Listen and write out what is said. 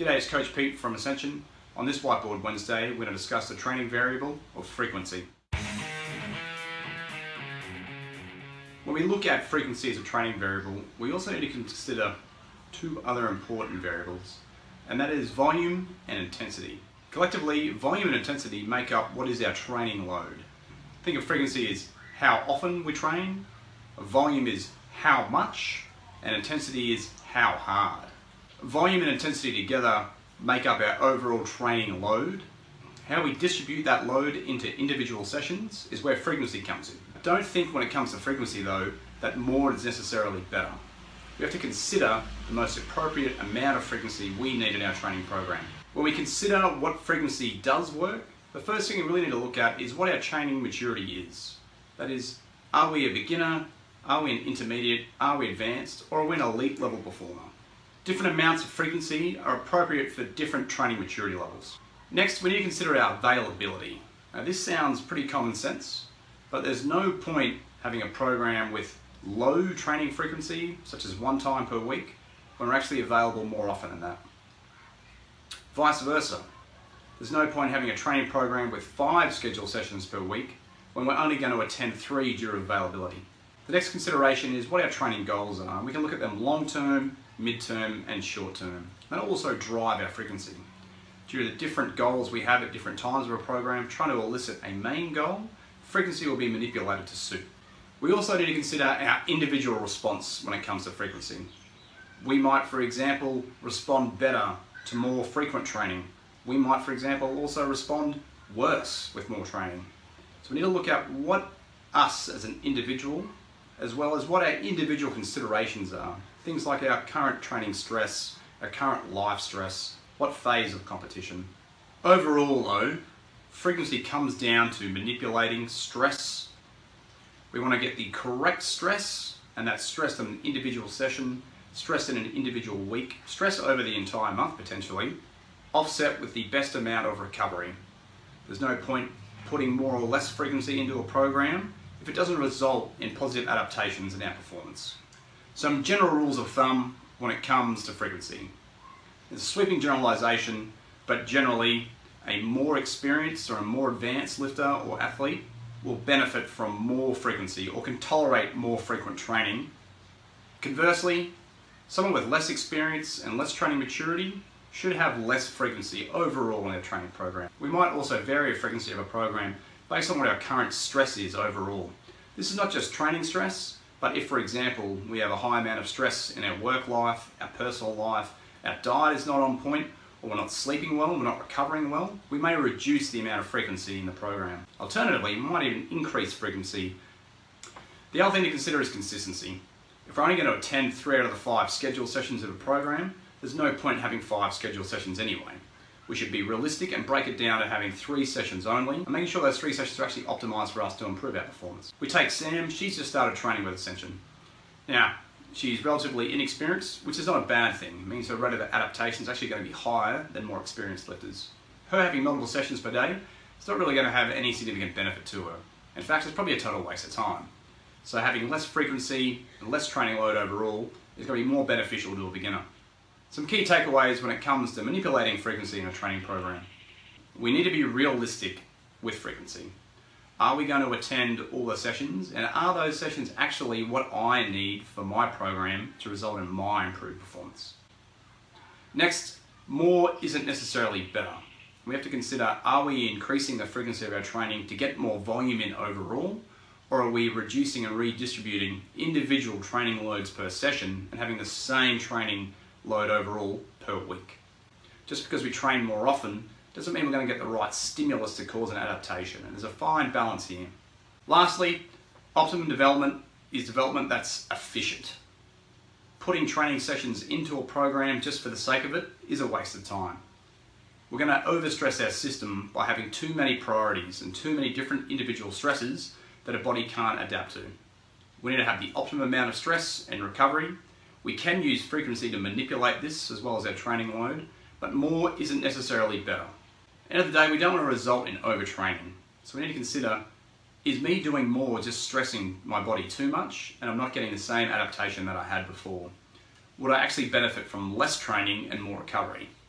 G'day, it's Coach Pete from Ascension. On this Whiteboard Wednesday, we're going to discuss the training variable of frequency. When we look at frequency as a training variable, we also need to consider two other important variables, and that is volume and intensity. Collectively, volume and intensity make up what is our training load. Think of frequency as how often we train, volume is how much, and intensity is how hard. Volume and intensity together make up our overall training load. How we distribute that load into individual sessions is where frequency comes in. Don't think when it comes to frequency though that more is necessarily better. We have to consider the most appropriate amount of frequency we need in our training program. When we consider what frequency does work, the first thing we really need to look at is what our training maturity is. That is, are we a beginner, are we an intermediate, are we advanced, or are we an elite level performer? Different amounts of frequency are appropriate for different training maturity levels. Next, we need to consider our availability. Now this sounds pretty common sense, but there's no point having a program with low training frequency, such as one time per week, when we're actually available more often than that. Vice versa. There's no point having a training program with five scheduled sessions per week when we're only going to attend three due to availability. The next consideration is what our training goals are. We can look at them long term, mid-term and short-term. That'll also drive our frequency. Due to the different goals we have at different times of a program, trying to elicit a main goal, frequency will be manipulated to suit. We also need to consider our individual response when it comes to frequency. We might, for example, respond better to more frequent training. We might, for example, also respond worse with more training. So we need to look at what us as an individual, as well as what our individual considerations are. Things like our current training stress, our current life stress, what phase of competition. Overall though, frequency comes down to manipulating stress. We want to get the correct stress, and that's stress in an individual session, stress in an individual week, stress over the entire month potentially, offset with the best amount of recovery. There's no point putting more or less frequency into a program if it doesn't result in positive adaptations in our performance. Some general rules of thumb when it comes to frequency. It's a sweeping generalization, but generally a more experienced or a more advanced lifter or athlete will benefit from more frequency or can tolerate more frequent training. Conversely, someone with less experience and less training maturity should have less frequency overall in their training program. We might also vary frequency of a program based on what our current stress is overall. This is not just training stress, but if, for example, we have a high amount of stress in our work life, our personal life, our diet is not on point, or we're not sleeping well, we're not recovering well, we may reduce the amount of frequency in the program. Alternatively, we might even increase frequency. The other thing to consider is consistency. If we're only going to attend three out of the five scheduled sessions of a program, there's no point having five scheduled sessions anyway. We should be realistic and break it down to having three sessions only and making sure those three sessions are actually optimized for us to improve our performance. We take Sam, she's just started training with Ascension. Now, she's relatively inexperienced, which is not a bad thing. It means her rate of adaptation is actually going to be higher than more experienced lifters. Her having multiple sessions per day is not really going to have any significant benefit to her. In fact, it's probably a total waste of time. So having less frequency and less training load overall is going to be more beneficial to a beginner. Some key takeaways when it comes to manipulating frequency in a training program. We need to be realistic with frequency. Are we going to attend all the sessions and are those sessions actually what I need for my program to result in my improved performance? Next, more isn't necessarily better. We have to consider, are we increasing the frequency of our training to get more volume in overall or are we reducing and redistributing individual training loads per session and having the same training load overall per week. Just because we train more often doesn't mean we're going to get the right stimulus to cause an adaptation, and there's a fine balance here. Lastly, optimum development is development that's efficient. Putting training sessions into a program just for the sake of it is a waste of time. We're going to overstress our system by having too many priorities and too many different individual stresses that a body can't adapt to. We need to have the optimum amount of stress and recovery we can use frequency to manipulate this as well as our training load, but more isn't necessarily better. At the end of the day, we don't want to result in overtraining. So we need to consider, is me doing more just stressing my body too much and I'm not getting the same adaptation that I had before? Would I actually benefit from less training and more recovery?